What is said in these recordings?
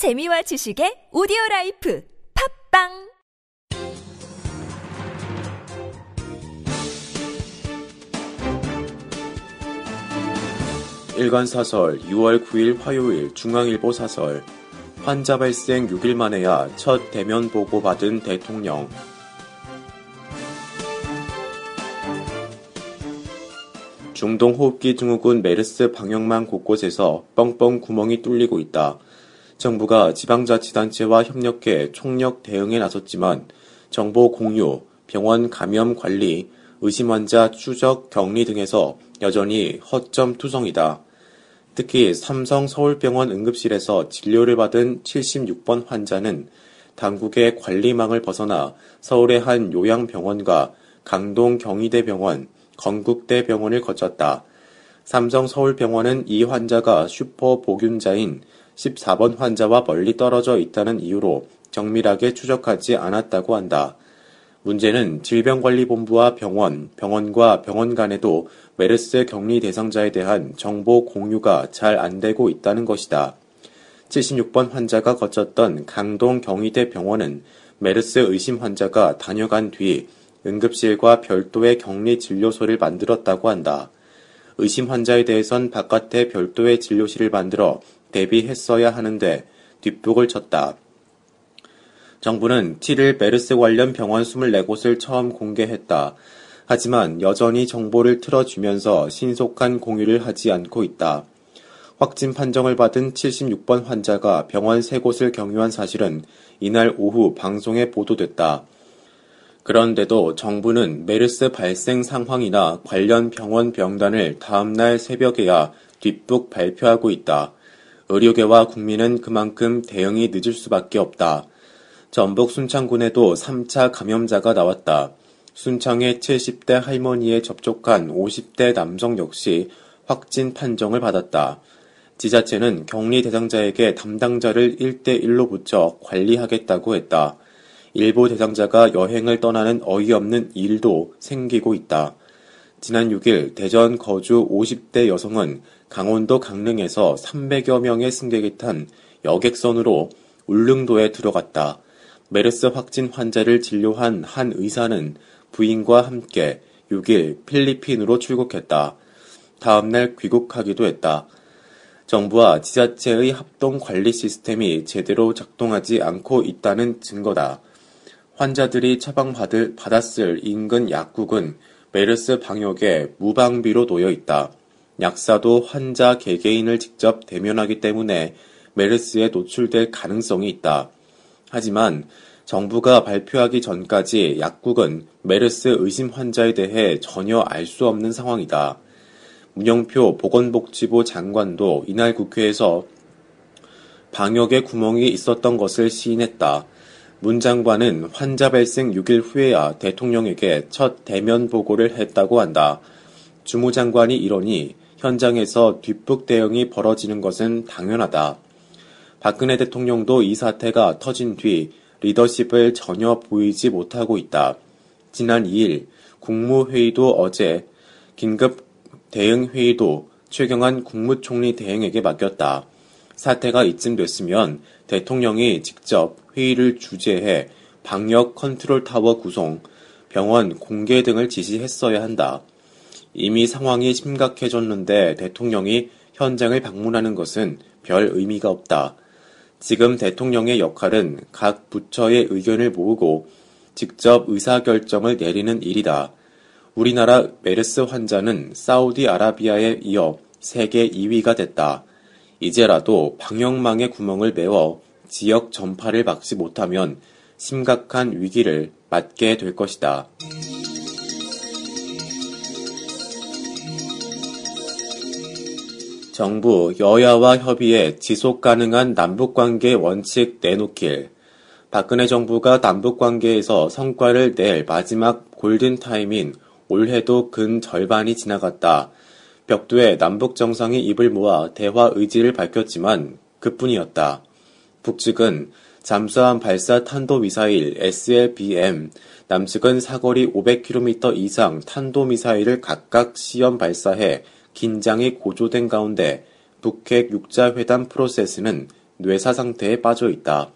재미와 지식의 오디오 라이프 팟빵! 일간 사설 6월 9일 화요일 중앙일보 사설. 환자 발생 6일 만에야 첫 대면 보고 받은 대통령. 중동 호흡기 증후군 메르스 방역망 곳곳에서 뻥뻥 구멍이 뚫리고 있다. 정부가 지방자치단체와 협력해 총력 대응에 나섰지만 정보 공유, 병원 감염 관리, 의심 환자 추적 격리 등에서 여전히 허점 투성이다. 특히 삼성 서울병원 응급실에서 진료를 받은 76번 환자는 당국의 관리망을 벗어나 서울의 한 요양병원과 강동 경희대병원, 건국대병원을 거쳤다. 삼성 서울병원은 이 환자가 슈퍼 보균자인 14번 환자와 멀리 떨어져 있다는 이유로 정밀하게 추적하지 않았다고 한다. 문제는 질병관리본부와 병원, 병원과 병원 간에도 메르스 격리 대상자에 대한 정보 공유가 잘 안 되고 있다는 것이다. 76번 환자가 거쳤던 강동 경희대 병원은 메르스 의심 환자가 다녀간 뒤 응급실과 별도의 격리 진료소를 만들었다고 한다. 의심 환자에 대해선 바깥에 별도의 진료실을 만들어 대비했어야 하는데 뒷북을 쳤다. 정부는 7일 메르스 관련 병원 24곳을 처음 공개했다. 하지만 여전히 정보를 틀어주면서 신속한 공유를 하지 않고 있다. 확진 판정을 받은 76번 환자가 병원 3곳을 경유한 사실은 이날 오후 방송에 보도됐다. 그런데도 정부는 메르스 발생 상황이나 관련 병원 병단을 다음날 새벽에야 뒷북 발표하고 있다. 의료계와 국민은 그만큼 대응이 늦을 수밖에 없다. 전북 순창군에도 3차 감염자가 나왔다. 순창의 70대 할머니에 접촉한 50대 남성 역시 확진 판정을 받았다. 지자체는 격리 대상자에게 담당자를 1대1로 붙여 관리하겠다고 했다. 일부 대상자가 여행을 떠나는 어이없는 일도 생기고 있다. 지난 6일 대전 거주 50대 여성은 강원도 강릉에서 300여 명의 승객이 탄 여객선으로 울릉도에 들어갔다. 메르스 확진 환자를 진료한 한 의사는 부인과 함께 6일 필리핀으로 출국했다. 다음날 귀국하기도 했다. 정부와 지자체의 합동 관리 시스템이 제대로 작동하지 않고 있다는 증거다. 환자들이 처방받을, 받았을 인근 약국은 메르스 방역에 무방비로 놓여 있다. 약사도 환자 개개인을 직접 대면하기 때문에 메르스에 노출될 가능성이 있다. 하지만 정부가 발표하기 전까지 약국은 메르스 의심 환자에 대해 전혀 알 수 없는 상황이다. 문영표 보건복지부 장관도 이날 국회에서 방역에 구멍이 있었던 것을 시인했다. 문 장관은 환자 발생 6일 후에야 대통령에게 첫 대면 보고를 했다고 한다. 주무 장관이 이러니 현장에서 뒷북 대응이 벌어지는 것은 당연하다. 박근혜 대통령도 이 사태가 터진 뒤 리더십을 전혀 보이지 못하고 있다. 지난 2일 국무회의도 어제 긴급 대응회의도 최경환 국무총리 대행에게 맡겼다. 사태가 이쯤 됐으면 대통령이 직접 회의를 주재해 방역 컨트롤 타워 구성, 병원 공개 등을 지시했어야 한다. 이미 상황이 심각해졌는데 대통령이 현장을 방문하는 것은 별 의미가 없다. 지금 대통령의 역할은 각 부처의 의견을 모으고 직접 의사결정을 내리는 일이다. 우리나라 메르스 환자는 사우디아라비아에 이어 세계 2위가 됐다. 이제라도 방역망의 구멍을 메워 지역 전파를 막지 못하면 심각한 위기를 맞게 될 것이다. 정부 여야와 협의해 지속 가능한 남북 관계 원칙 내놓길. 박근혜 정부가 남북 관계에서 성과를 낼 마지막 골든 타임인 올해도 근 절반이 지나갔다. 벽두에 남북 정상이 입을 모아 대화 의지를 밝혔지만 그뿐이었다. 북측은 잠수함 발사 탄도 미사일 SLBM, 남측은 사거리 500km 이상 탄도 미사일을 각각 시험 발사해 긴장이 고조된 가운데 북핵 육자 회담 프로세스는 뇌사 상태에 빠져 있다.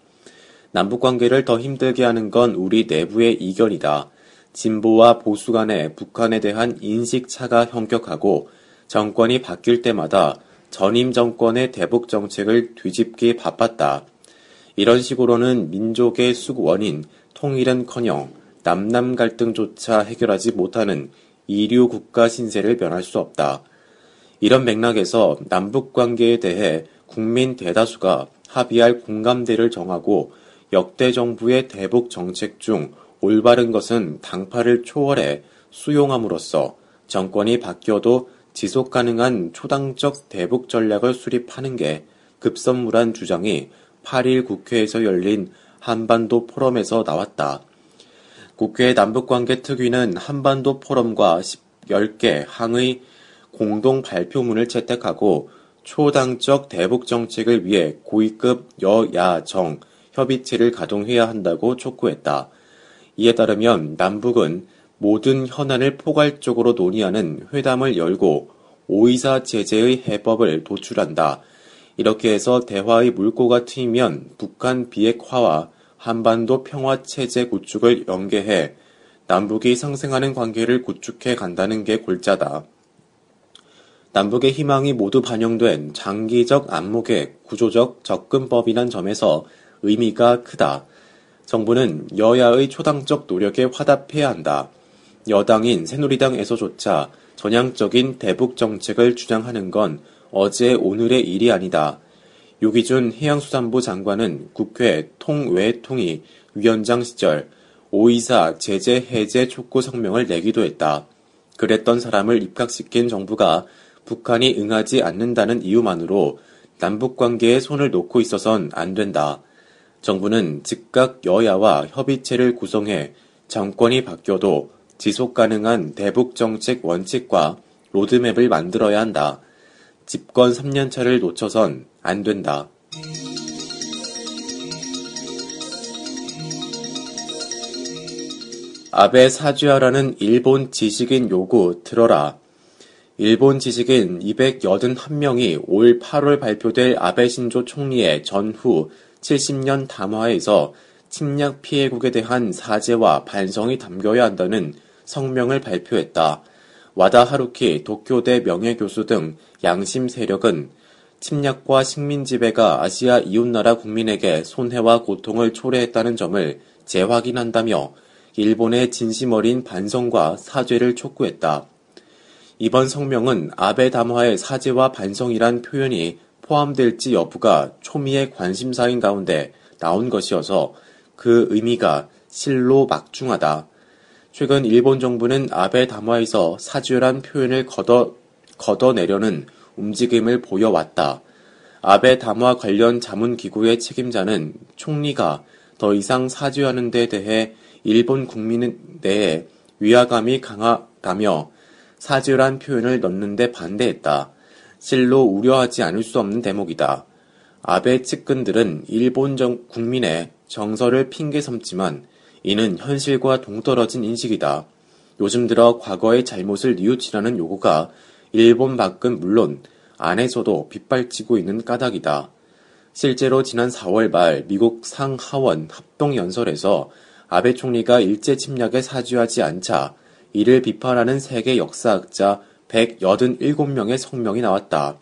남북 관계를 더 힘들게 하는 건 우리 내부의 이견이다. 진보와 보수 간의 북한에 대한 인식 차가 현격하고 정권이 바뀔 때마다 전임 정권의 대북 정책을 뒤집기 바빴다. 이런 식으로는 민족의 숙원인 통일은커녕 남남 갈등조차 해결하지 못하는 이류 국가 신세를 변할 수 없다. 이런 맥락에서 남북 관계에 대해 국민 대다수가 합의할 공감대를 정하고 역대 정부의 대북 정책 중 올바른 것은 당파를 초월해 수용함으로써 정권이 바뀌어도 지속 가능한 초당적 대북 전략을 수립하는 게 급선무란 주장이 8일 국회에서 열린 한반도 포럼에서 나왔다. 국회 남북관계 특위는 한반도 포럼과 10개 항의 공동 발표문을 채택하고 초당적 대북 정책을 위해 고위급 여야정 협의체를 가동해야 한다고 촉구했다. 이에 따르면 남북은 모든 현안을 포괄적으로 논의하는 회담을 열고 오이사 제재의 해법을 도출한다. 이렇게 해서 대화의 물꼬가 트이면 북한 비핵화와 한반도 평화 체제 구축을 연계해 남북이 상생하는 관계를 구축해 간다는 게 골자다. 남북의 희망이 모두 반영된 장기적 안목의 구조적 접근법이란 점에서 의미가 크다. 정부는 여야의 초당적 노력에 화답해야 한다. 여당인 새누리당에서조차 전향적인 대북 정책을 주장하는 건 어제 오늘의 일이 아니다. 유기준 해양수산부 장관은 국회 통외통위 위원장 시절 오이사 제재 해제 촉구 성명을 내기도 했다. 그랬던 사람을 입각시킨 정부가 북한이 응하지 않는다는 이유만으로 남북 관계에 손을 놓고 있어선 안 된다. 정부는 즉각 여야와 협의체를 구성해 정권이 바뀌어도 지속 가능한 대북 정책 원칙과 로드맵을 만들어야 한다. 집권 3년차를 놓쳐선 안 된다. 아베 사죄하라는 일본 지식인 요구 들어라. 일본 지식인 281명이 올 8월 발표될 아베 신조 총리의 전후 70년 담화에서 침략 피해국에 대한 사죄와 반성이 담겨야 한다는 성명을 발표했다. 와다 하루키 도쿄대 명예교수 등 양심 세력은 침략과 식민 지배가 아시아 이웃나라 국민에게 손해와 고통을 초래했다는 점을 재확인한다며 일본의 진심 어린 반성과 사죄를 촉구했다. 이번 성명은 아베 담화의 사죄와 반성이란 표현이 포함될지 여부가 초미의 관심사인 가운데 나온 것이어서 그 의미가 실로 막중하다. 최근 일본 정부는 아베 담화에서 사죄란 표현을 걷어, 걷어내려는 움직임을 보여왔다. 아베 담화 관련 자문기구의 책임자는 총리가 더 이상 사죄하는 데 대해 일본 국민 내에 위화감이 강하다며 사죄란 표현을 넣는데 반대했다. 실로 우려하지 않을 수 없는 대목이다. 아베 측근들은 일본 정, 국민의 정서를 핑계 삼지만 이는 현실과 동떨어진 인식이다. 요즘 들어 과거의 잘못을 뉘우치라는 요구가 일본 밖은 물론 안에서도 빗발치고 있는 까닭이다. 실제로 지난 4월 말 미국 상하원 합동연설에서 아베 총리가 일제 침략에 사죄하지 않자 이를 비판하는 세계 역사학자 187명의 성명이 나왔다.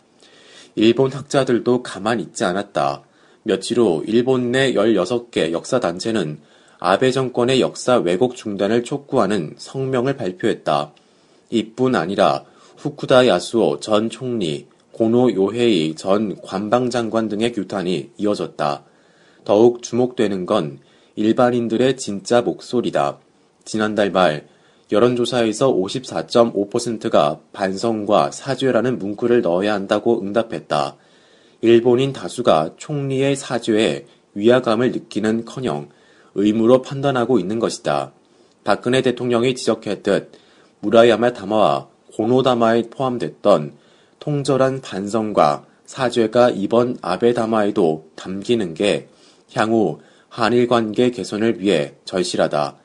일본 학자들도 가만 있지 않았다. 며칠 후 일본 내 16개 역사단체는 아베 정권의 역사 왜곡 중단을 촉구하는 성명을 발표했다. 이뿐 아니라 후쿠다 야수오 전 총리, 고노 요헤이 전 관방장관 등의 규탄이 이어졌다. 더욱 주목되는 건 일반인들의 진짜 목소리다. 지난달 말 여론조사에서 54.5%가 반성과 사죄라는 문구를 넣어야 한다고 응답했다. 일본인 다수가 총리의 사죄에 위화감을 느끼는 커녕 의무로 판단하고 있는 것이다. 박근혜 대통령이 지적했듯 무라야마 담화와 고노다마에 포함됐던 통절한 반성과 사죄가 이번 아베 담화에도 담기는 게 향후 한일 관계 개선을 위해 절실하다.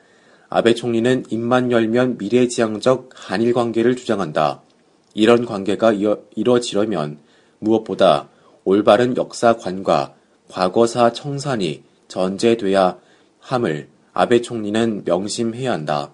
아베 총리는 입만 열면 미래지향적 한일 관계를 주장한다. 이런 관계가 이뤄지려면 무엇보다 올바른 역사관과 과거사 청산이 전제돼야 함을 아베 총리는 명심해야 한다.